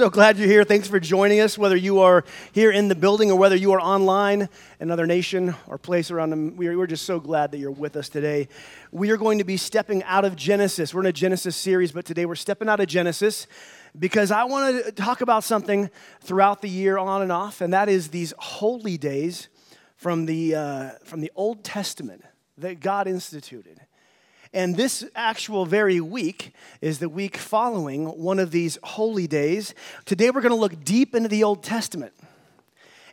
So glad you're here. Thanks for joining us, whether you are here in the building or whether you are online, another nation or place around them. We're just so glad that you're with us today. We are going to be stepping out of Genesis. We're in a Genesis series, but today we're stepping out of Genesis because I want to talk about something throughout the year on and off, and that is these holy days from the, uh, from the Old Testament that God instituted. And this actual very week is the week following one of these holy days. Today we're going to look deep into the Old Testament.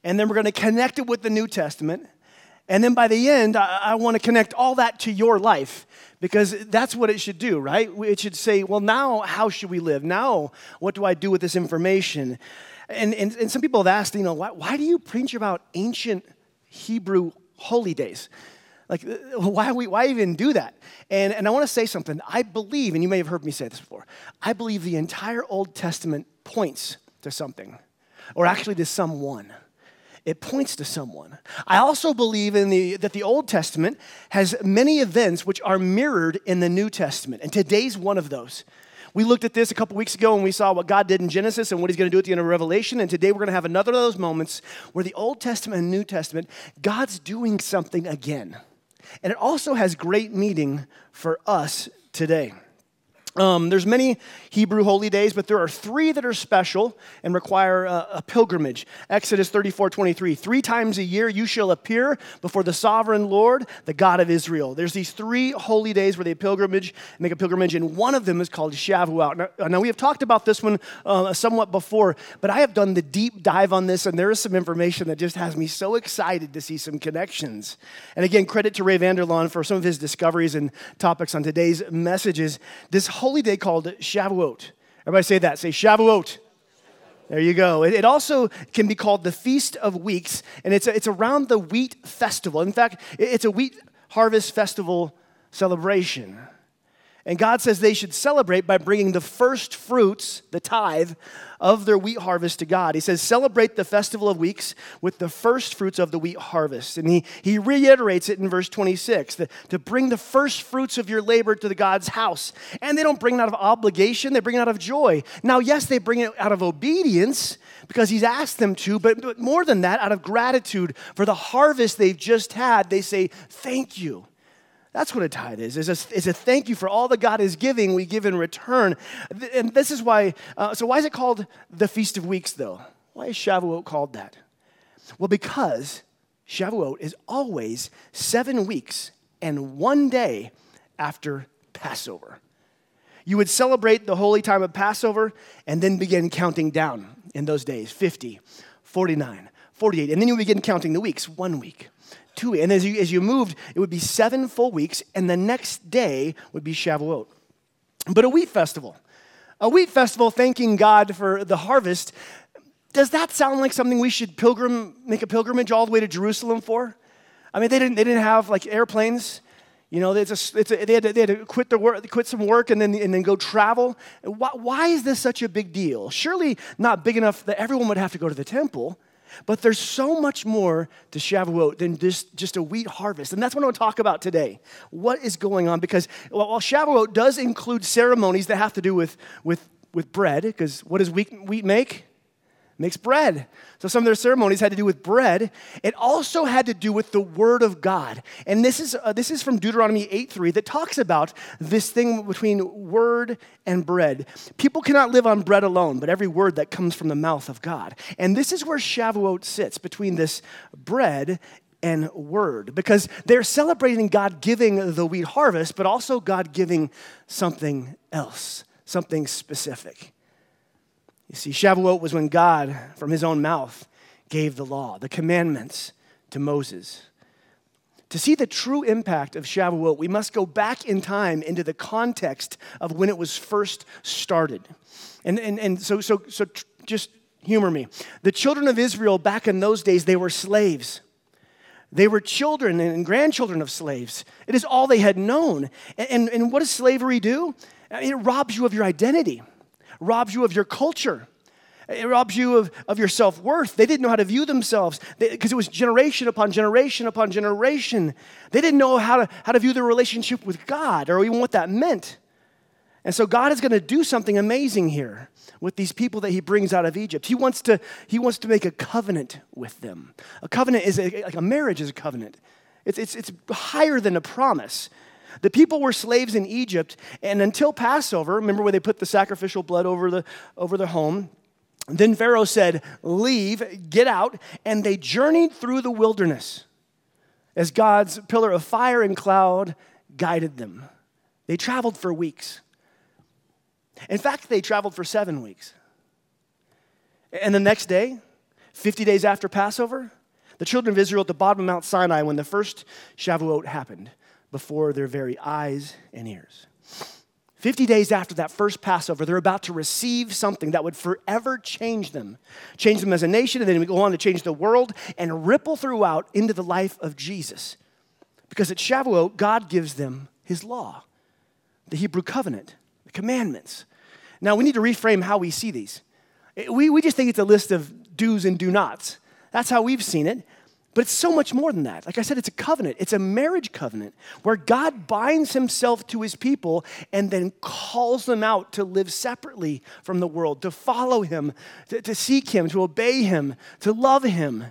And then we're going to connect it with the New Testament. And then by the end, I, I want to connect all that to your life because that's what it should do, right? It should say, well, now how should we live? Now, what do I do with this information? And, and, and some people have asked, you know, why, why do you preach about ancient Hebrew holy days? Like, why, we, why even do that? And, and I want to say something. I believe, and you may have heard me say this before, I believe the entire Old Testament points to something, or actually to someone. It points to someone. I also believe in the, that the Old Testament has many events which are mirrored in the New Testament, and today's one of those. We looked at this a couple weeks ago and we saw what God did in Genesis and what He's going to do at the end of Revelation. And today we're going to have another of those moments where the Old Testament and New Testament, God's doing something again. And it also has great meaning for us today. Um, there's many Hebrew holy days, but there are three that are special and require a, a, pilgrimage. Exodus 34 23. Three times a year you shall appear before the sovereign Lord, the God of Israel. There's these three holy days where they pilgrimage, make a pilgrimage, and one of them is called Shavuot. Now, now we have talked about this one uh, somewhat before, but I have done the deep dive on this, and there is some information that just has me so excited to see some connections. And again, credit to Ray Vander Laan for some of his discoveries and topics on today's messages. This holy day called Shavuot. Everybody say that. Say Shavuot. There you go. It also can be called the Feast of Weeks, and it's, it's around the wheat festival. In fact, it's a wheat harvest festival celebration. And God says they should celebrate by bringing the first fruits, the tithe, of their wheat harvest to God. He says, celebrate the festival of weeks with the first fruits of the wheat harvest. And he, he reiterates it in verse 26 the, to bring the first fruits of your labor to the God's house. And they don't bring it out of obligation, they bring it out of joy. Now, yes, they bring it out of obedience because he's asked them to, but, but more than that, out of gratitude for the harvest they've just had, they say, Thank you. That's what a tithe is. It's a, it's a thank you for all that God is giving, we give in return. And this is why, uh, so why is it called the Feast of Weeks, though? Why is Shavuot called that? Well, because Shavuot is always seven weeks and one day after Passover. You would celebrate the holy time of Passover and then begin counting down in those days 50, 49, 48. And then you begin counting the weeks one week, two weeks. And as you, as you moved, it would be seven full weeks, and the next day would be Shavuot. But a wheat festival, a wheat festival thanking God for the harvest, does that sound like something we should pilgrim, make a pilgrimage all the way to Jerusalem for? I mean, they didn't, they didn't have like airplanes. You know, a, a, they, had to, they had to quit, their work, quit some work and then, and then go travel. Why, why is this such a big deal? Surely not big enough that everyone would have to go to the temple. But there's so much more to Shavuot than just, just a wheat harvest. And that's what I want to talk about today. What is going on? Because while Shavuot does include ceremonies that have to do with, with, with bread, because what does wheat, wheat make? Makes bread. So some of their ceremonies had to do with bread. It also had to do with the word of God. And this is, uh, this is from Deuteronomy 8.3 that talks about this thing between word and bread. People cannot live on bread alone, but every word that comes from the mouth of God. And this is where Shavuot sits, between this bread and word because they're celebrating God giving the wheat harvest, but also God giving something else, something specific. You see, Shavuot was when God, from his own mouth, gave the law, the commandments to Moses. To see the true impact of Shavuot, we must go back in time into the context of when it was first started. And, and, and so, so, so just humor me. The children of Israel back in those days, they were slaves. They were children and grandchildren of slaves. It is all they had known. And, and, and what does slavery do? It robs you of your identity robs you of your culture. It robs you of, of your self worth. They didn't know how to view themselves because it was generation upon generation upon generation. They didn't know how to, how to view their relationship with God or even what that meant. And so God is going to do something amazing here with these people that he brings out of Egypt. He wants to, he wants to make a covenant with them. A covenant is a, like a marriage is a covenant. It's, it's, it's higher than a promise. The people were slaves in Egypt, and until Passover, remember where they put the sacrificial blood over the, over the home? Then Pharaoh said, Leave, get out, and they journeyed through the wilderness as God's pillar of fire and cloud guided them. They traveled for weeks. In fact, they traveled for seven weeks. And the next day, 50 days after Passover, the children of Israel at the bottom of Mount Sinai when the first Shavuot happened before their very eyes and ears. 50 days after that first Passover, they're about to receive something that would forever change them, change them as a nation, and then go on to change the world and ripple throughout into the life of Jesus. Because at Shavuot, God gives them his law, the Hebrew covenant the commandments. Now, we need to reframe how we see these. We, we just think it's a list of do's and do nots. That's how we've seen it. But it's so much more than that. Like I said, it's a covenant, it's a marriage covenant where God binds himself to his people and then calls them out to live separately from the world, to follow him, to, to seek him, to obey him, to love him.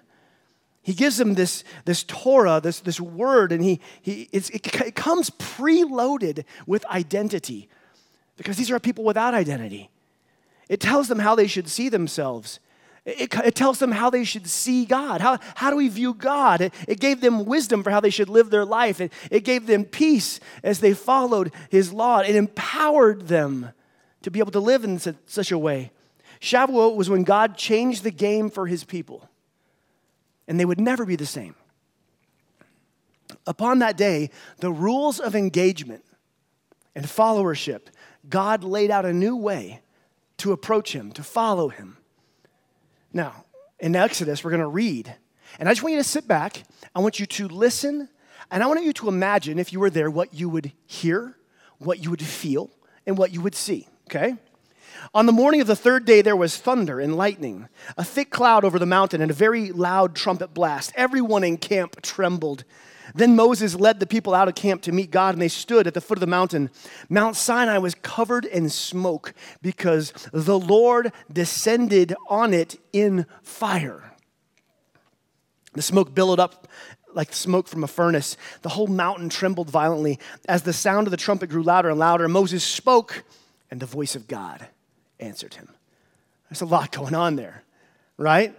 He gives them this, this Torah, this, this word, and he, he, it, it comes preloaded with identity because these are people without identity. It tells them how they should see themselves. It, it, tells them how they should see God. How, how do we view God? It, it gave them wisdom for how they should live their life. It, it gave them peace as they followed His law. It empowered them to be able to live in such, such a way. Shavuot was when God changed the game for His people, and they would never be the same. Upon that day, the rules of engagement and followership God laid out a new way to approach him, to follow him. Now, in Exodus, we're going to read. And I just want you to sit back. I want you to listen. And I want you to imagine, if you were there, what you would hear, what you would feel, and what you would see. Okay? On the morning of the third day, there was thunder and lightning, a thick cloud over the mountain, and a very loud trumpet blast. Everyone in camp trembled. Then Moses led the people out of camp to meet God, and they stood at the foot of the mountain. Mount Sinai was covered in smoke because the Lord descended on it in fire. The smoke billowed up like smoke from a furnace. The whole mountain trembled violently. As the sound of the trumpet grew louder and louder, Moses spoke, and the voice of God answered him. There's a lot going on there, right?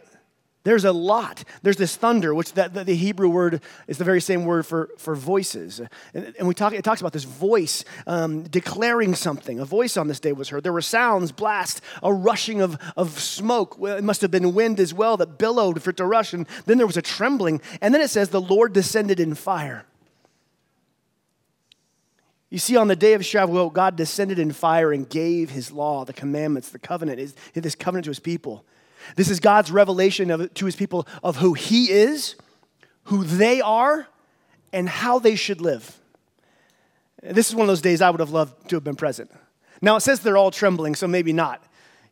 There's a lot. There's this thunder, which that, the Hebrew word is the very same word for, for voices. And, and we talk, it talks about this voice um, declaring something. A voice on this day was heard. There were sounds, blast, a rushing of, of smoke. It must have been wind as well that billowed for it to rush. And then there was a trembling. And then it says, the Lord descended in fire. You see, on the day of Shavuot, God descended in fire and gave his law, the commandments, the covenant, his, this covenant to his people. This is God's revelation of, to his people of who he is, who they are, and how they should live. This is one of those days I would have loved to have been present. Now, it says they're all trembling, so maybe not.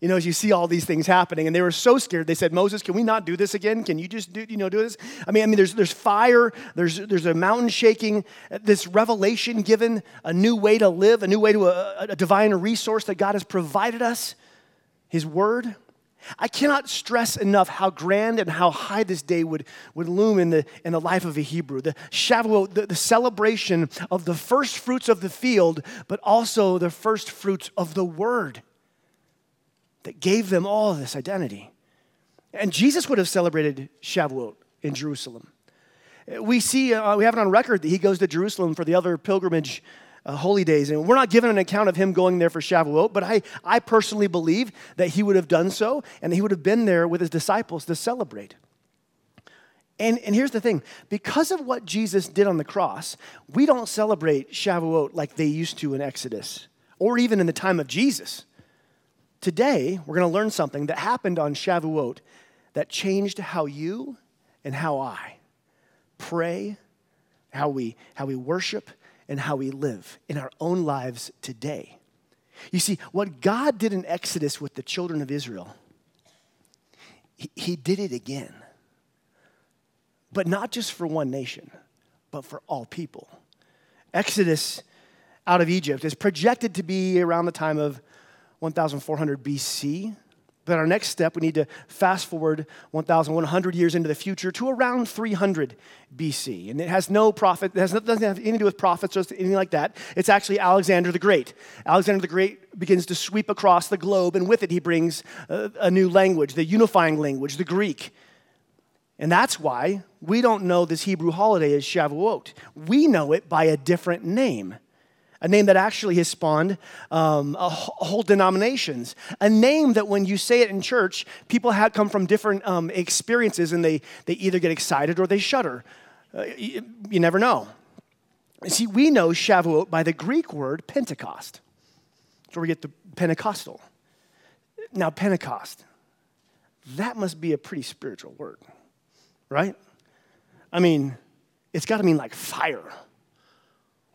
You know, as you see all these things happening, and they were so scared, they said, Moses, can we not do this again? Can you just do, you know, do this? I mean, I mean, there's, there's fire, there's, there's a mountain shaking, this revelation given, a new way to live, a new way to a, a divine resource that God has provided us, His Word. I cannot stress enough how grand and how high this day would, would loom in the, in the life of a Hebrew. The Shavuot, the, the celebration of the first fruits of the field, but also the first fruits of the Word that gave them all this identity. And Jesus would have celebrated Shavuot in Jerusalem. We see, uh, we have it on record that he goes to Jerusalem for the other pilgrimage uh, holy days. And we're not given an account of him going there for Shavuot, but I, I personally believe that he would have done so and he would have been there with his disciples to celebrate. And, and here's the thing because of what Jesus did on the cross, we don't celebrate Shavuot like they used to in Exodus or even in the time of Jesus. Today, we're going to learn something that happened on Shavuot that changed how you and how I pray, how we, how we worship, and how we live in our own lives today. You see, what God did in Exodus with the children of Israel, He, he did it again. But not just for one nation, but for all people. Exodus out of Egypt is projected to be around the time of 1400 BC. But our next step, we need to fast forward 1,100 years into the future to around 300 BC. And it has no prophet, it has doesn't have anything to do with prophets or anything like that. It's actually Alexander the Great. Alexander the Great begins to sweep across the globe, and with it, he brings a, a new language, the unifying language, the Greek. And that's why we don't know this Hebrew holiday as Shavuot. We know it by a different name a name that actually has spawned um, a, whole denominations. A name that when you say it in church, people have come from different um, experiences and they, they either get excited or they shudder. Uh, you, you never know. See, we know Shavuot by the Greek word Pentecost. That's where we get the Pentecostal. Now, Pentecost, that must be a pretty spiritual word, right? I mean, it's got to mean like fire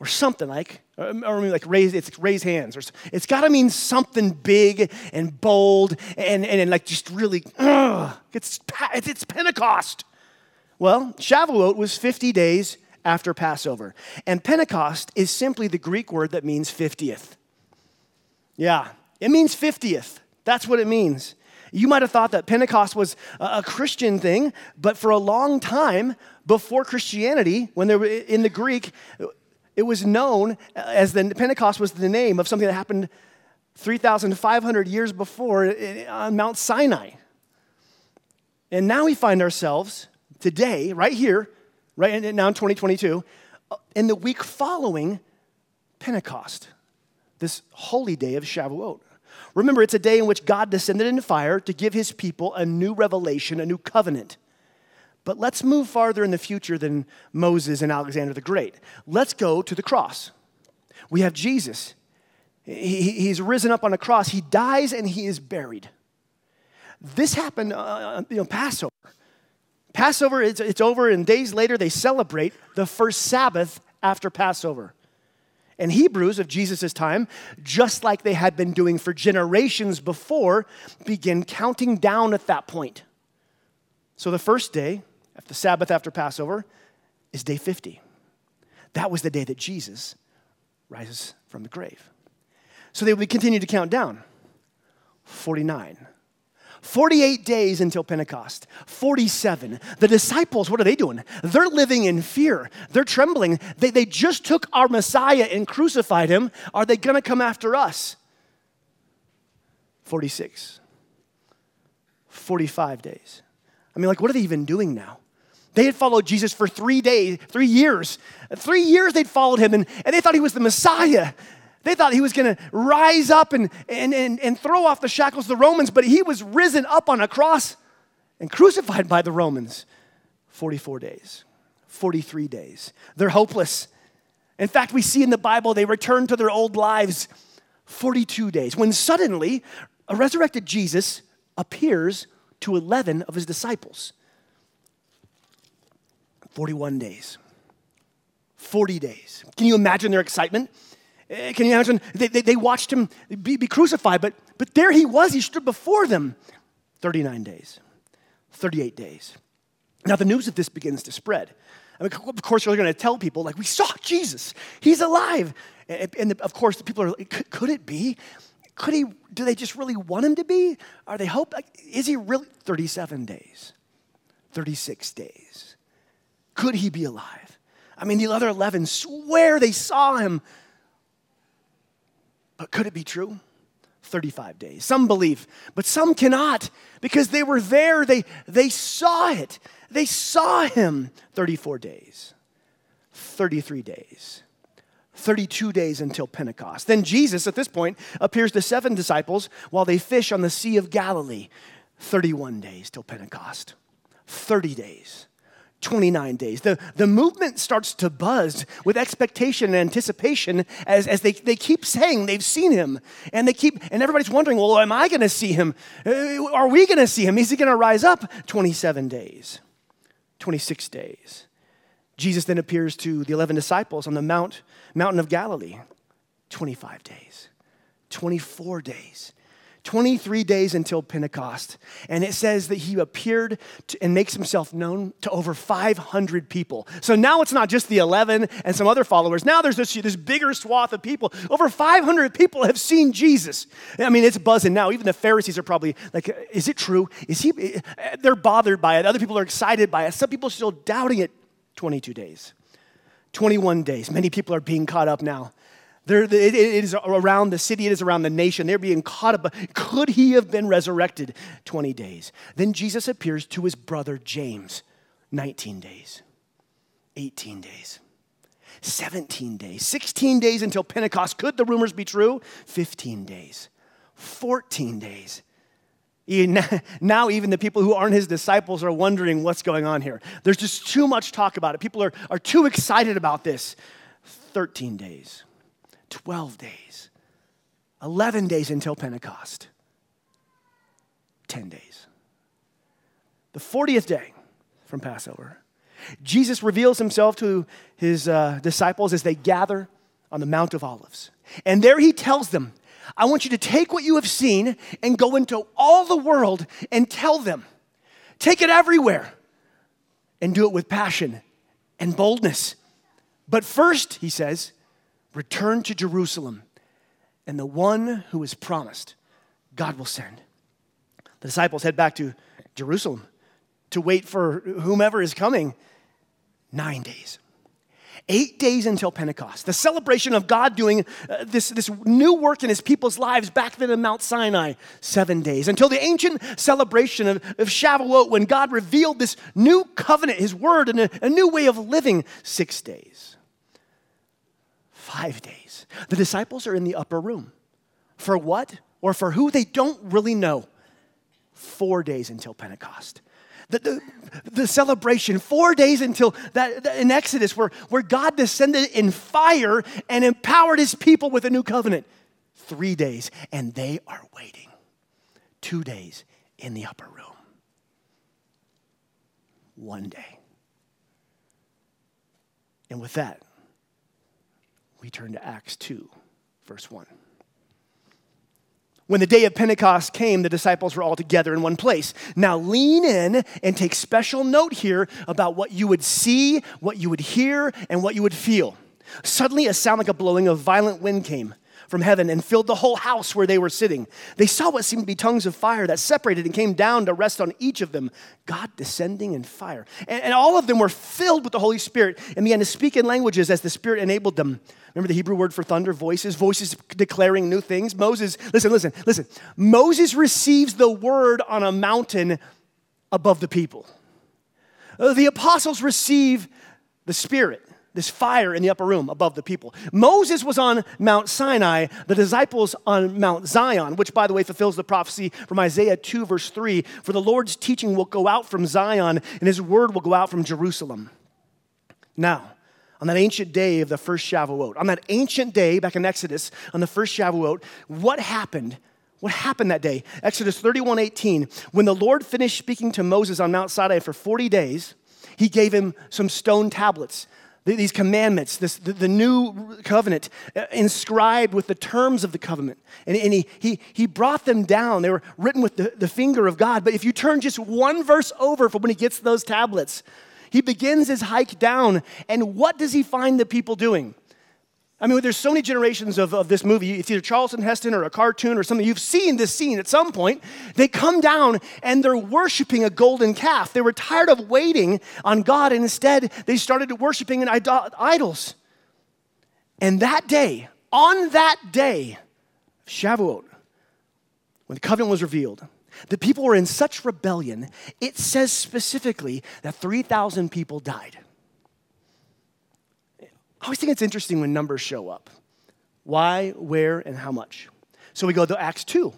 or something like, or maybe like raise, it's raise hands, or it's got to mean something big and bold and, and, and like just really, ugh, it's, it's Pentecost. Well, Shavuot was 50 days after Passover, and Pentecost is simply the Greek word that means 50th. Yeah, it means 50th. That's what it means. You might have thought that Pentecost was a Christian thing, but for a long time before Christianity, when they were in the Greek, it was known as the Pentecost was the name of something that happened 3,500 years before eh, eh, on Mount Sinai. And now we find ourselves today, right here, right now in 2022, uh, in the week following Pentecost, this holy day of Shavuot. Remember, it's a day in which God descended in fire to give his people a new revelation, a new covenant. But let's move farther in the future than Moses and Alexander the Great. Let's go to the cross. We have Jesus. He, he's risen up on a cross. He dies and he is buried. This happened, uh, uh you know, Passover. Passover, it's, it's over, and days later they celebrate the first Sabbath after Passover. And Hebrews of Jesus' time, just like they had been doing for generations before, begin counting down at that point. So the first day the Sabbath after Passover, is day 50. That was the day that Jesus rises from the grave. So they would continue to count down 49. 48 days until Pentecost. 47. The disciples, what are they doing? They're living in fear. They're trembling. They, they just took our Messiah and crucified him. Are they going to come after us? 46. 45 days. I mean, like, what are they even doing now? They had followed Jesus for three days, three years. Three years they'd followed him, and, and they thought he was the Messiah. They thought he was going to rise up and, and, and, and throw off the shackles of the Romans, but he was risen up on a cross and crucified by the Romans. 44 days, 43 days. They're hopeless. In fact, we see in the Bible they return to their old lives 42 days when suddenly a resurrected Jesus appears to 11 of his disciples. 41 days. 40 days. Can you imagine their excitement? Eh, can you imagine? They, they, they watched him be, be crucified, but, but there he was. He stood before them. 39 days, 38 days. Now, the news of this begins to spread. I mean, of course, they're going to tell people, like, we saw Jesus, he's alive. And, and of course, the people are like, could it be? Could he, do they just really want him to be? Are they hope? Like, is he really? 37 days, 36 days. Could he be alive? I mean, the other 11 swear they saw him. But could it be true? 35 days. Some believe, but some cannot because they were there. They, they saw it. They saw him 34 days, 33 days, 32 days until Pentecost. Then Jesus, at this point, appears to seven disciples while they fish on the Sea of Galilee. 31 days till Pentecost, 30 days. 29 days. The, the movement starts to buzz with expectation and anticipation as, as they, they keep saying they've seen him. And they keep, and everybody's wondering, well, am I going to see him? Uh, are we going to see him? Is he going to rise up? 27 days, 26 days. Jesus then appears to the 11 disciples on the Mount, mountain of Galilee. 25 days, 24 days, 23 days until Pentecost. And it says that he appeared to, and makes himself known to over 500 people. So now it's not just the 11 and some other followers. Now there's this, this bigger swath of people. Over 500 people have seen Jesus. I mean, it's buzzing now. Even the Pharisees are probably like, is it true? Is he? They're bothered by it. Other people are excited by it. Some people are still doubting it. 22 days. 21 days. Many people are being caught up now. It, it is around the city, it is around the nation. They're being caught up. Could he have been resurrected 20 days? Then Jesus appears to his brother James 19 days, 18 days, 17 days, 16 days until Pentecost. Could the rumors be true? 15 days, 14 days. Now, even the people who aren't his disciples are wondering what's going on here. There's just too much talk about it. People are, are too excited about this. 13 days. 12 days, 11 days until Pentecost, 10 days. The 40th day from Passover, Jesus reveals himself to his uh, disciples as they gather on the Mount of Olives. And there he tells them, I want you to take what you have seen and go into all the world and tell them. Take it everywhere and do it with passion and boldness. But first, he says, Return to Jerusalem, and the one who is promised, God will send. The disciples head back to Jerusalem to wait for whomever is coming. Nine days. Eight days until Pentecost, the celebration of God doing uh, this, this new work in his people's lives back then in Mount Sinai. Seven days until the ancient celebration of, of Shavuot when God revealed this new covenant, his word, and a, a new way of living. Six days five days. The disciples are in the upper room. For what or for who they don't really know. Four days until Pentecost. The, the, the, celebration, four days until that, in Exodus, where, where God descended in fire and empowered his people with a new covenant. Three days, and they are waiting. Two days in the upper room. One day. And with that, we turn to Acts 2, verse 1. When the day of Pentecost came, the disciples were all together in one place. Now lean in and take special note here about what you would see, what you would hear, and what you would feel. Suddenly, a sound like a blowing of violent wind came from heaven and filled the whole house where they were sitting. They saw what seemed to be tongues of fire that separated and came down to rest on each of them, God descending in fire. And, and, all of them were filled with the Holy Spirit and began to speak in languages as the Spirit enabled them. Remember the Hebrew word for thunder? Voices, voices declaring new things. Moses, listen, listen, listen. Moses receives the word on a mountain above the people. The apostles receive the Spirit this fire in the upper room above the people. Moses was on Mount Sinai, the disciples on Mount Zion, which, by the way, fulfills the prophecy from Isaiah 2, verse 3 For the Lord's teaching will go out from Zion, and his word will go out from Jerusalem. Now, on that ancient day of the first Shavuot, on that ancient day back in Exodus, on the first Shavuot, what happened? What happened that day? Exodus 31 18. When the Lord finished speaking to Moses on Mount Sinai for 40 days, he gave him some stone tablets these commandments, this, the, the, new covenant, uh, inscribed with the terms of the covenant. And, and he, he, he brought them down. They were written with the, the finger of God. But if you turn just one verse over from when he gets those tablets, he begins his hike down. And what does he find the people doing? I mean, there's so many generations of, of this movie. It's either Charlton Heston or a cartoon or something. You've seen this scene at some point. They come down and they're worshiping a golden calf. They were tired of waiting on God, and instead they started worshiping an idols. And that day, on that day, Shavuot, when the covenant was revealed, the people were in such rebellion, it says specifically that 3,000 people died. I always think it's interesting when numbers show up why, where, and how much. So we go to Acts 2.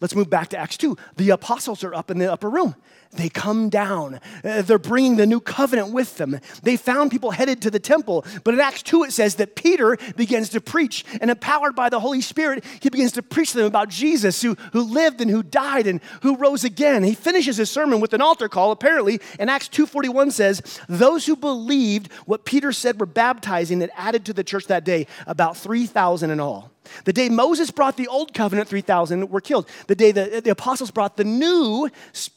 Let's move back to Acts 2. The apostles are up in the upper room. They come down. Uh, they're bringing the new covenant with them. They found people headed to the temple. But in Acts 2, it says that Peter begins to preach, and empowered by the Holy Spirit, he begins to preach to them about Jesus, who, who lived and who died and who rose again. He finishes his sermon with an altar call, apparently. And Acts 2.41 says, Those who believed what Peter said were baptizing that added to the church that day, about 3,000 in all. The day Moses brought the old covenant, 3,000 were killed. The day the, the apostles brought the new,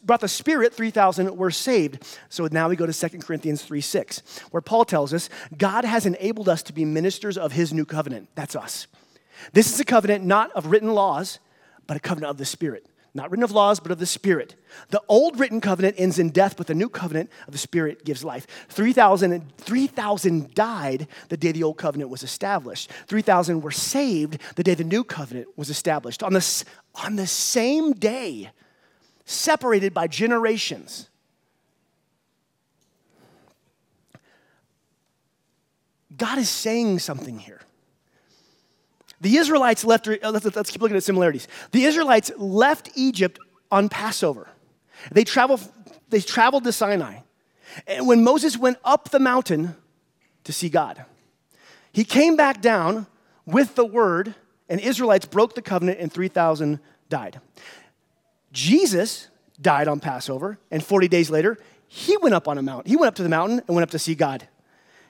brought the Spirit, 3,000 were saved. So now we go to 2 Corinthians 3 6, where Paul tells us God has enabled us to be ministers of his new covenant. That's us. This is a covenant not of written laws, but a covenant of the Spirit not written of laws, but of the Spirit. The old written covenant ends in death, but the new covenant of the Spirit gives life. 3,000 3, died the day the old covenant was established. 3,000 were saved the day the new covenant was established. On the, on the same day, separated by generations. God is saying something here. The Israelites left, uh, let's, keep looking at similarities. The Israelites left Egypt on Passover. They traveled, they traveled to Sinai. And when Moses went up the mountain to see God, he came back down with the word, and Israelites broke the covenant, and 3,000 died. Jesus died on Passover, and 40 days later, he went up on a mountain. He went up to the mountain and went up to see God.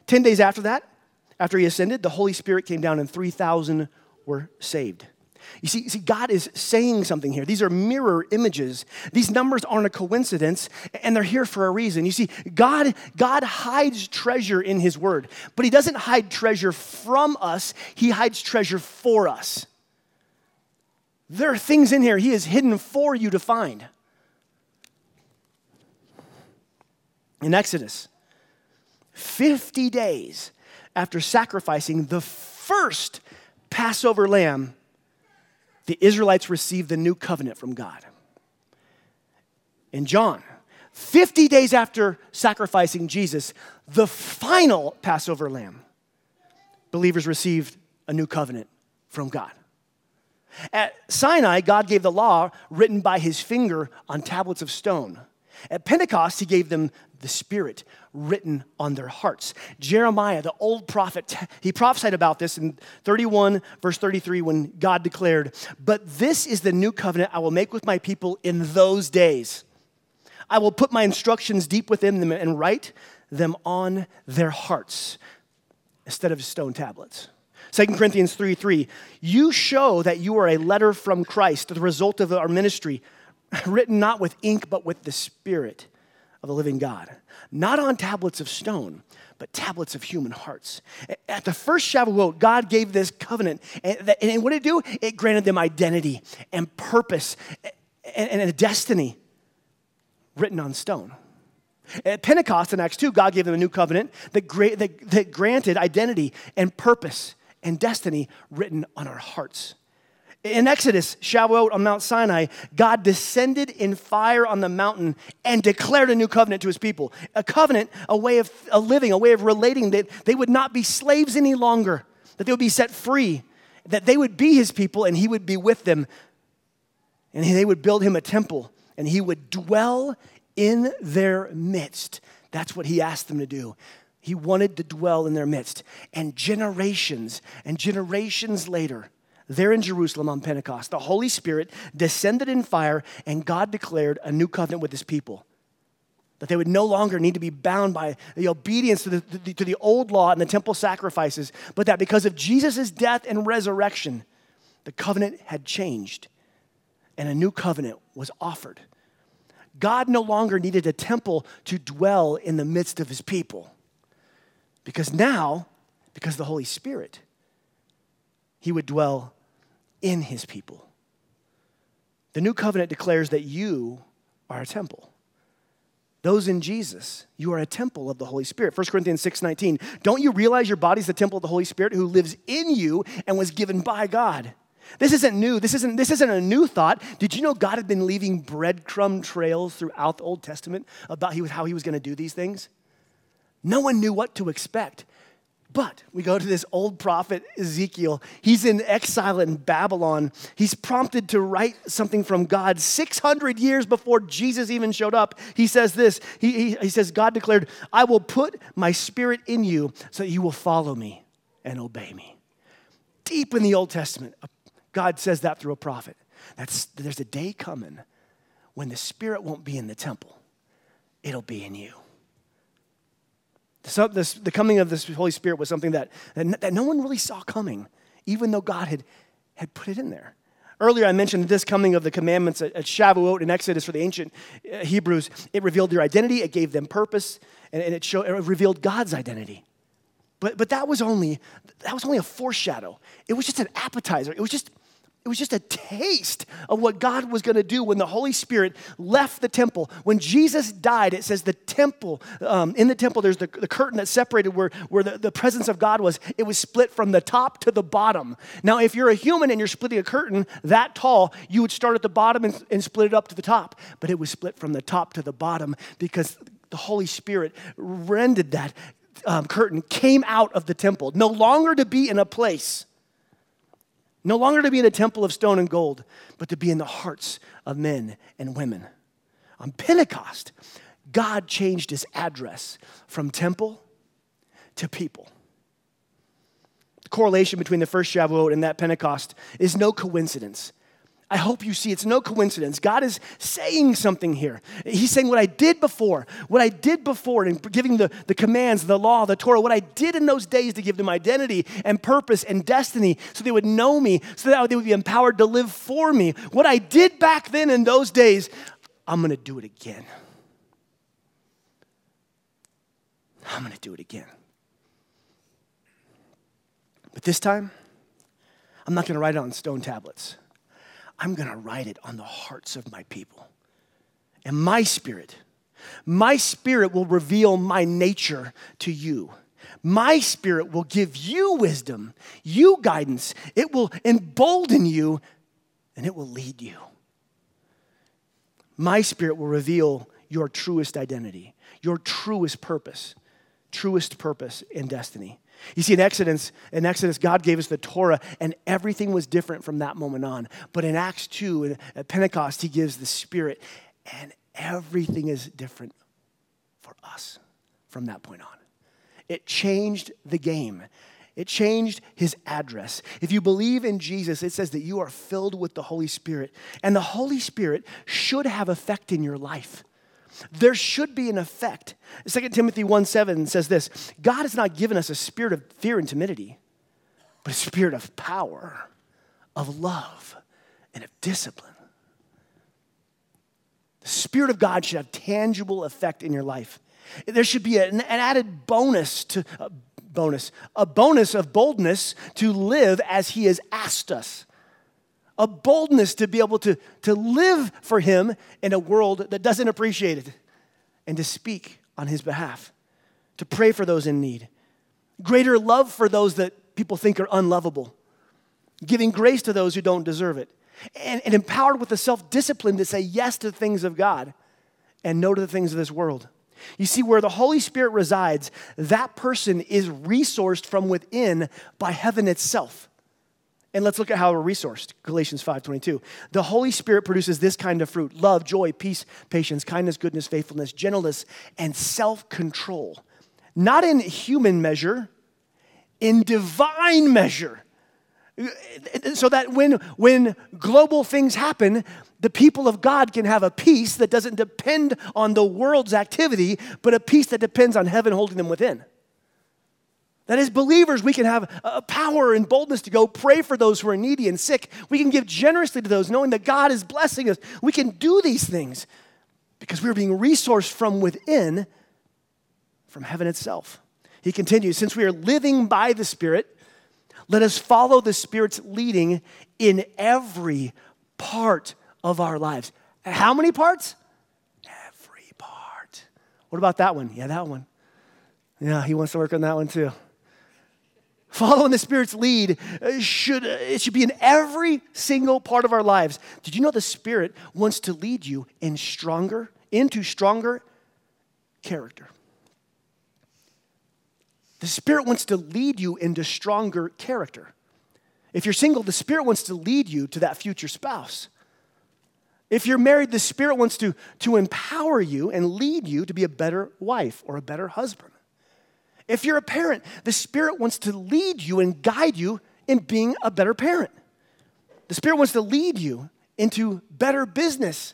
10 days after that, after he ascended, the Holy Spirit came down, and 3,000 were saved. You see, see, God is saying something here. These are mirror images. These numbers aren't a coincidence, and they're here for a reason. You see, God, God hides treasure in His Word, but He doesn't hide treasure from us, He hides treasure for us. There are things in here He has hidden for you to find. In Exodus, 50 days after sacrificing the first Passover lamb, the Israelites received the new covenant from God. In John, 50 days after sacrificing Jesus, the final Passover lamb, believers received a new covenant from God. At Sinai, God gave the law written by his finger on tablets of stone. At Pentecost, he gave them the Spirit written on their hearts. Jeremiah, the old prophet, he prophesied about this in 31, verse 33, when God declared, But this is the new covenant I will make with my people in those days. I will put my instructions deep within them and write them on their hearts instead of stone tablets. 2 Corinthians 3 3, you show that you are a letter from Christ, the result of our ministry written not with ink, but with the Spirit of the living God. Not on tablets of stone, but tablets of human hearts. At the first Shavuot, God gave this covenant. And, what did it do? It granted them identity and purpose and, a destiny written on stone. At Pentecost in Acts 2, God gave them a new covenant that, that, that granted identity and purpose and destiny written on our hearts. In Exodus, Shavuot on Mount Sinai, God descended in fire on the mountain and declared a new covenant to his people. A covenant, a way of a living, a way of relating, that they would not be slaves any longer, that they would be set free, that they would be his people and he would be with them. And they would build him a temple and he would dwell in their midst. That's what he asked them to do. He wanted to dwell in their midst. And generations and generations later, there in Jerusalem on Pentecost, the Holy Spirit descended in fire, and God declared a new covenant with his people. That they would no longer need to be bound by the obedience to the, to the old law and the temple sacrifices, but that because of Jesus' death and resurrection, the covenant had changed and a new covenant was offered. God no longer needed a temple to dwell in the midst of his people because now, because the Holy Spirit, he would dwell in his people. The new covenant declares that you are a temple. Those in Jesus, you are a temple of the Holy Spirit. 1 Corinthians 6:19. Don't you realize your body's the temple of the Holy Spirit who lives in you and was given by God? This isn't new. This isn't, this isn't a new thought. Did you know God had been leaving breadcrumb trails throughout the Old Testament about how he was going to do these things? No one knew what to expect. But we go to this old prophet Ezekiel. He's in exile in Babylon. He's prompted to write something from God 600 years before Jesus even showed up. He says this He, he, he says, God declared, I will put my spirit in you so that you will follow me and obey me. Deep in the Old Testament, God says that through a prophet. That's, there's a day coming when the spirit won't be in the temple, it'll be in you. This, the coming of this Holy Spirit was something that, that, no one really saw coming even though God had, had put it in there. Earlier, I mentioned this coming of the commandments at, at Shavuot in Exodus for the ancient uh, Hebrews. It revealed their identity, it gave them purpose, and, and it, showed, it revealed God's identity. But, but that, was only, that was only a foreshadow. It was just an appetizer. It was just it was just a taste of what God was going to do when the Holy Spirit left the temple. When Jesus died, it says the temple, um, in the temple, there's the, the curtain that separated where, where the, the presence of God was. It was split from the top to the bottom. Now, if you're a human and you're splitting a curtain that tall, you would start at the bottom and, and split it up to the top. But it was split from the top to the bottom because the Holy Spirit rended that um, curtain, came out of the temple, no longer to be in a place no longer to be in a temple of stone and gold, but to be in the hearts of men and women. On Pentecost, God changed his address from temple to people. The correlation between the first Shavuot and that Pentecost is no coincidence. I hope you see it's no coincidence. God is saying something here. He's saying what I did before, what I did before in giving the, the commands, the law, the Torah, what I did in those days to give them identity and purpose and destiny so they would know me, so that they would be empowered to live for me. What I did back then in those days, I'm going to do it again. I'm going to do it again. But this time, I'm not going to write it on stone tablets. I'm going to write it on the hearts of my people. And my spirit, my spirit will reveal my nature to you. My spirit will give you wisdom, you guidance. It will embolden you, and it will lead you. My spirit will reveal your truest identity, your truest purpose, truest purpose and destiny. You see, in Exodus, in Exodus, God gave us the Torah, and everything was different from that moment on. But in Acts 2, at Pentecost, He gives the Spirit, and everything is different for us from that point on. It changed the game. It changed his address. If you believe in Jesus, it says that you are filled with the Holy Spirit. And the Holy Spirit should have effect in your life there should be an effect. 2 Timothy 1 7 says this God has not given us a spirit of fear and timidity, but a spirit of power, of love, and of discipline. The Spirit of God should have tangible effect in your life. There should be an, added bonus to a bonus, a bonus of boldness to live as He has asked us a boldness to be able to, to live for Him in a world that doesn't appreciate it, and to speak on His behalf, to pray for those in need, greater love for those that people think are unlovable, giving grace to those who don't deserve it, and, and empowered with the self discipline to say yes to the things of God and no to the things of this world. You see, where the Holy Spirit resides, that person is resourced from within by heaven itself. And let's look at how we're resourced. Galatians 5:22. The Holy Spirit produces this kind of fruit: love, joy, peace, patience, kindness, goodness, faithfulness, gentleness, and self-control. Not in human measure, in divine measure. So that when, when global things happen, the people of God can have a peace that doesn't depend on the world's activity, but a peace that depends on heaven holding them within. That as believers, we can have a power and boldness to go pray for those who are needy and sick. We can give generously to those, knowing that God is blessing us. We can do these things because we're being resourced from within, from heaven itself. He continues, since we are living by the Spirit, let us follow the Spirit's leading in every part of our lives. How many parts? Every part. What about that one? Yeah, that one. Yeah, he wants to work on that one too. Following the Spirit's lead uh, should, uh, it should be in every single part of our lives. Did you know the Spirit wants to lead you in stronger, into stronger character? The Spirit wants to lead you into stronger character. If you're single, the Spirit wants to lead you to that future spouse. If you're married, the Spirit wants to, to empower you and lead you to be a better wife or a better husband. If you're a parent, the Spirit wants to lead you and guide you in being a better parent. The Spirit wants to lead you into better business,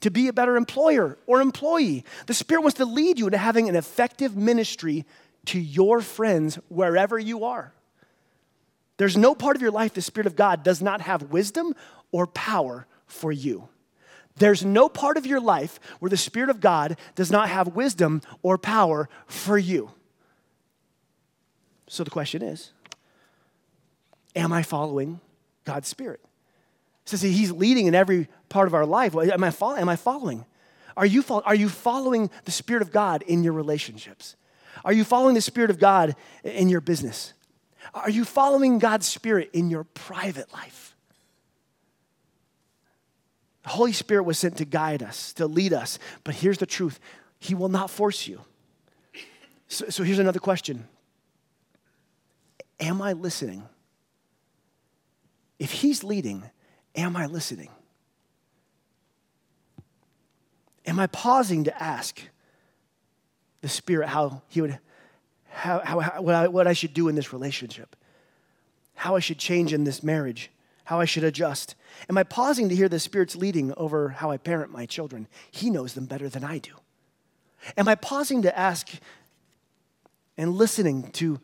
to be a better employer or employee. The Spirit wants to lead you into having an effective ministry to your friends wherever you are. There's no part of your life the Spirit of God does not have wisdom or power for you. There's no part of your life where the Spirit of God does not have wisdom or power for you. So the question is Am I following God's Spirit? It says He's leading in every part of our life. Am I, follow, am I following? Are you, are you following the Spirit of God in your relationships? Are you following the Spirit of God in your business? Are you following God's Spirit in your private life? The Holy Spirit was sent to guide us, to lead us. But here's the truth He will not force you. So, so here's another question Am I listening? If He's leading, am I listening? Am I pausing to ask the Spirit how He would, how, how, how what, I, what I should do in this relationship? How I should change in this marriage? How I should adjust? Am I pausing to hear the Spirit's leading over how I parent my children? He knows them better than I do. Am I pausing to ask and listening to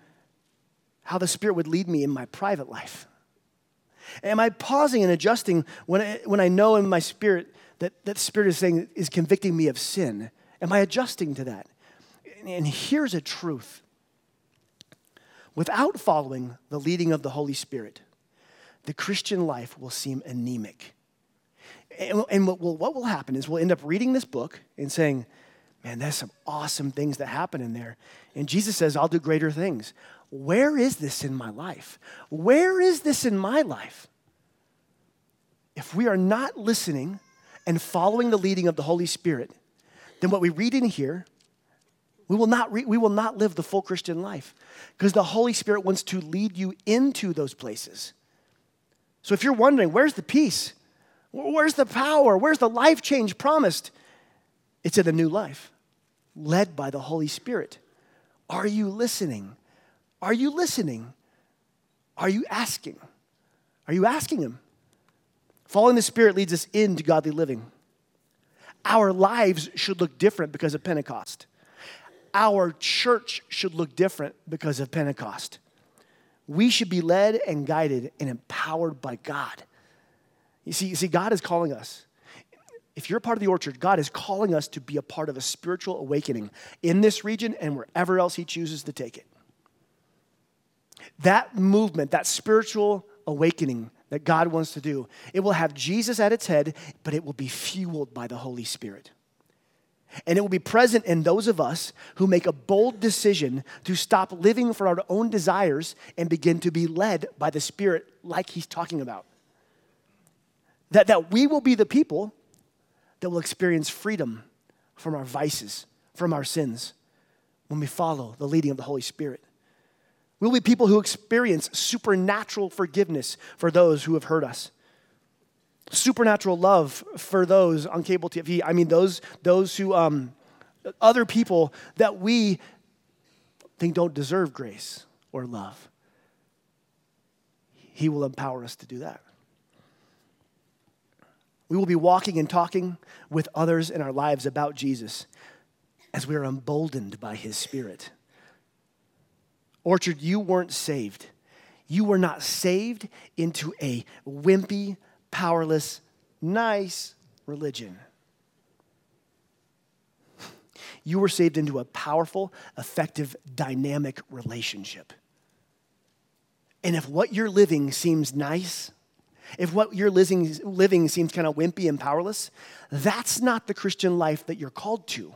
how the Spirit would lead me in my private life? Am I pausing and adjusting when I, when I know in my spirit that that Spirit is saying is convicting me of sin? Am I adjusting to that? And here's a truth without following the leading of the Holy Spirit, the Christian life will seem anemic. And, what, will, what will happen is we'll end up reading this book and saying, man, there's some awesome things that happen in there. And Jesus says, I'll do greater things. Where is this in my life? Where is this in my life? If we are not listening and following the leading of the Holy Spirit, then what we read in here, we will not, re- we will not live the full Christian life because the Holy Spirit wants to lead you into those places. So if you're wondering, where's the peace? Where's the power? Where's the life change promised? It's in a new life, led by the Holy Spirit. Are you listening? Are you listening? Are you asking? Are you asking Him? Following the Spirit leads us into godly living. Our lives should look different because of Pentecost. Our church should look different because of Pentecost. We should be led and guided and empowered by God. You see, you see, God is calling us. If you're a part of the orchard, God is calling us to be a part of a spiritual awakening in this region and wherever else He chooses to take it. That movement, that spiritual awakening, that God wants to do. It will have Jesus at its head, but it will be fueled by the Holy Spirit. And it will be present in those of us who make a bold decision to stop living for our own desires and begin to be led by the Spirit, like he's talking about. That, that we will be the people that will experience freedom from our vices, from our sins, when we follow the leading of the Holy Spirit. We'll be people who experience supernatural forgiveness for those who have hurt us. Supernatural love for those on cable TV. I mean, those, those who, um, other people that we think don't deserve grace or love. He will empower us to do that. We will be walking and talking with others in our lives about Jesus as we are emboldened by his spirit. Orchard, you weren't saved. You were not saved into a wimpy, powerless, nice religion. You were saved into a powerful, effective, dynamic relationship. And if what you're living seems nice, if what you're living, living seems kind of wimpy and powerless, that's not the Christian life that you're called to.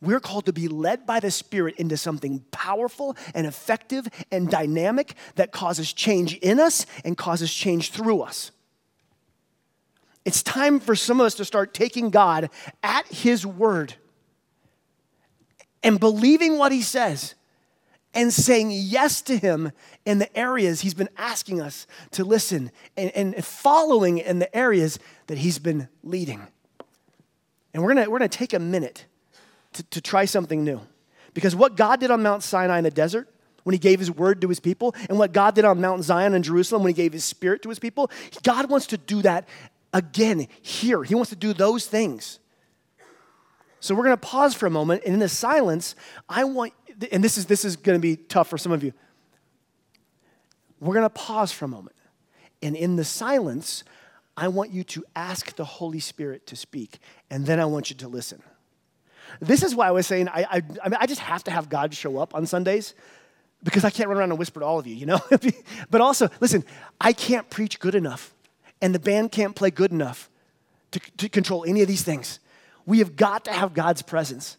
We're called to be led by the Spirit into something powerful and effective and dynamic that causes change in us and causes change through us. It's time for some of us to start taking God at His word and believing what He says and saying yes to Him in the areas He's been asking us to listen and, and following in the areas that He's been leading. And we're gonna, we're gonna take a minute to, to try something new. Because what God did on Mount Sinai in the desert, when he gave his word to his people, and what God did on Mount Zion in Jerusalem when he gave his spirit to his people, God wants to do that again here. He wants to do those things. So we're going to pause for a moment, and in the silence, I want, and this is, this is going to be tough for some of you. we're going to pause for a moment. And in the silence, I want you to ask the Holy Spirit to speak, and then I want you to listen. This is why I was saying I, I, I, mean, I just have to have God show up on Sundays because I can't run around and whisper to all of you, you know? but also, listen, I can't preach good enough, and the band can't play good enough to, to control any of these things. We have got to have God's presence.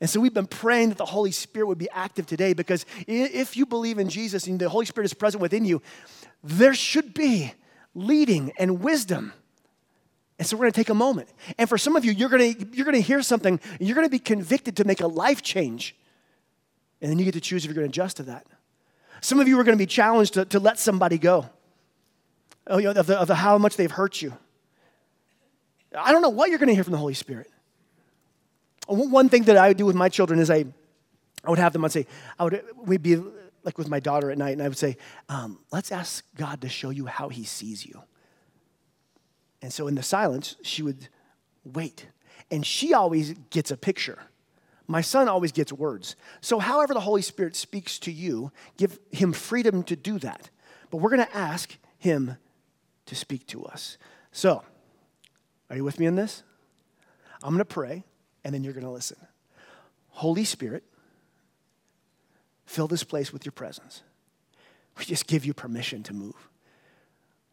And so we've been praying that the Holy Spirit would be active today because if you believe in Jesus and the Holy Spirit is present within you, there should be leading and wisdom. And so we're going to take a moment. And for some of you, you're going to, you're going to hear something, you're going to be convicted to make a life change. And then you get to choose if you're going to adjust to that. Some of you are going to be challenged to, to let somebody go oh, you know, of, the, of the how much they've hurt you. I don't know what you're going to hear from the Holy Spirit. One thing that I would do with my children is I, I would have them, I'd say, I would, we'd be like with my daughter at night, and I would say, um, let's ask God to show you how he sees you. And so in the silence, she would wait. And she always gets a picture. My son always gets words. So, however, the Holy Spirit speaks to you, give him freedom to do that. But we're going to ask him to speak to us. So, are you with me in this? I'm going to pray, and then you're going to listen. Holy Spirit, fill this place with your presence. We just give you permission to move.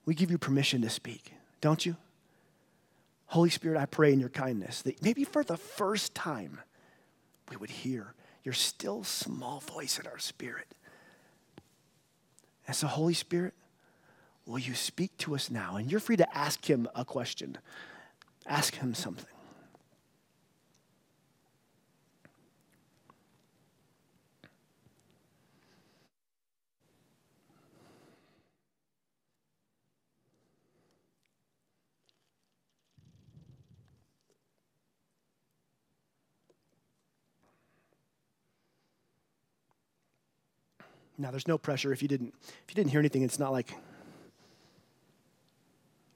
We give you permission to speak, don't you? Holy Spirit, I pray in your kindness that maybe for the first time we would hear your still small voice in our spirit. And so, Holy Spirit, will you speak to us now? And you're free to ask him a question, ask him something. Now, there's no pressure if you didn't if you didn't hear anything. It's not like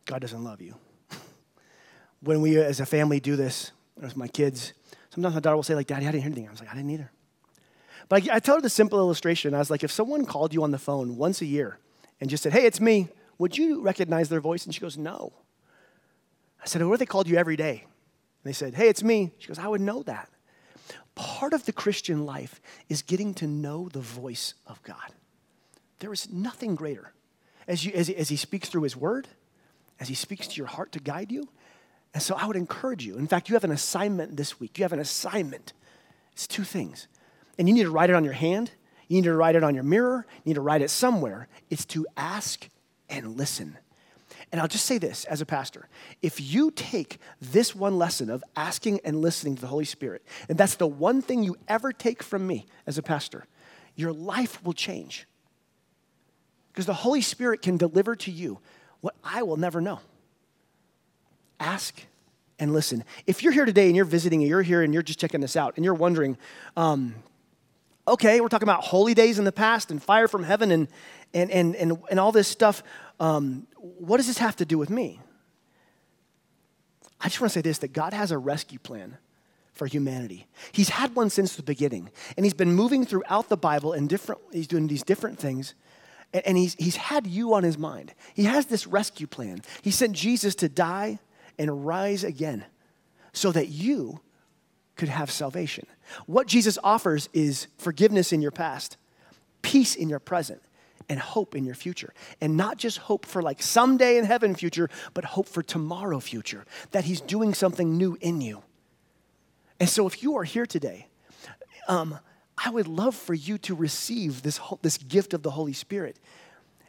God doesn't love you. when we as a family do this with my kids, sometimes my daughter will say like, "Daddy, I didn't hear anything." I was like, "I didn't either." But I, I tell her the simple illustration. I was like, if someone called you on the phone once a year and just said, "Hey, it's me," would you recognize their voice? And she goes, "No." I said, "What if they called you every day?" And they said, "Hey, it's me." She goes, "I would know that." Part of the Christian life is getting to know the voice of God. There is nothing greater. As, you, as, as he speaks through his word, as he speaks to your heart to guide you. And so I would encourage you. In fact, you have an assignment this week. You have an assignment. It's two things. And you need to write it on your hand, you need to write it on your mirror, you need to write it somewhere. It's to ask and listen. And I'll just say this as a pastor if you take this one lesson of asking and listening to the Holy Spirit, and that's the one thing you ever take from me as a pastor, your life will change. Because the Holy Spirit can deliver to you what I will never know. Ask and listen. If you're here today and you're visiting and you're here and you're just checking this out and you're wondering, um, okay, we're talking about holy days in the past and fire from heaven and, and, and, and, and all this stuff. Um, what does this have to do with me? I just want to say this that God has a rescue plan for humanity. He's had one since the beginning, and He's been moving throughout the Bible and different, He's doing these different things. And, and he's, he's had you on his mind. He has this rescue plan. He sent Jesus to die and rise again so that you could have salvation. What Jesus offers is forgiveness in your past, peace in your present, and hope in your future. And not just hope for like someday in heaven future, but hope for tomorrow future, that He's doing something new in you. And so if you are here today, um, I would love for you to receive this, this gift of the Holy Spirit.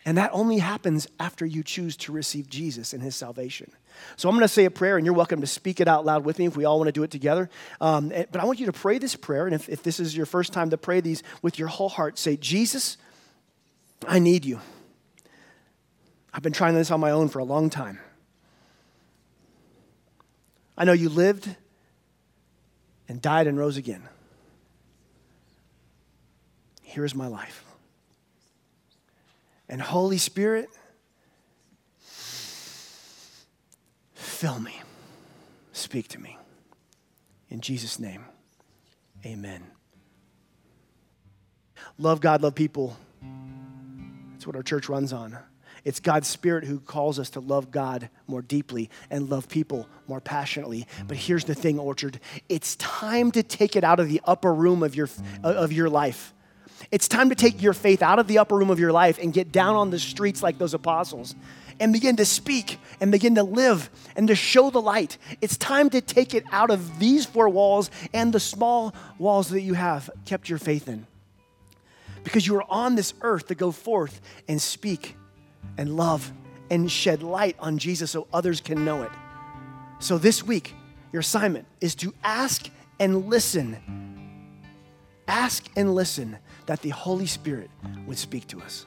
And that only happens after you choose to receive Jesus and his salvation. So I'm going to say a prayer, and you're welcome to speak it out loud with me if we all want to do it together. Um, but I want you to pray this prayer. And if, if this is your first time to pray these with your whole heart, say, Jesus, I need you. I've been trying this on my own for a long time. I know you lived and died and rose again. Here is my life. And Holy Spirit, fill me. Speak to me. In Jesus' name, amen. Love God, love people. That's what our church runs on. It's God's Spirit who calls us to love God more deeply and love people more passionately. But here's the thing, Orchard it's time to take it out of the upper room of your, of your life. It's time to take your faith out of the upper room of your life and get down on the streets like those apostles and begin to speak and begin to live and to show the light. It's time to take it out of these four walls and the small walls that you have kept your faith in. Because you are on this earth to go forth and speak and love and shed light on Jesus so others can know it. So this week, your assignment is to ask and listen. Ask and listen that the Holy Spirit would speak to us.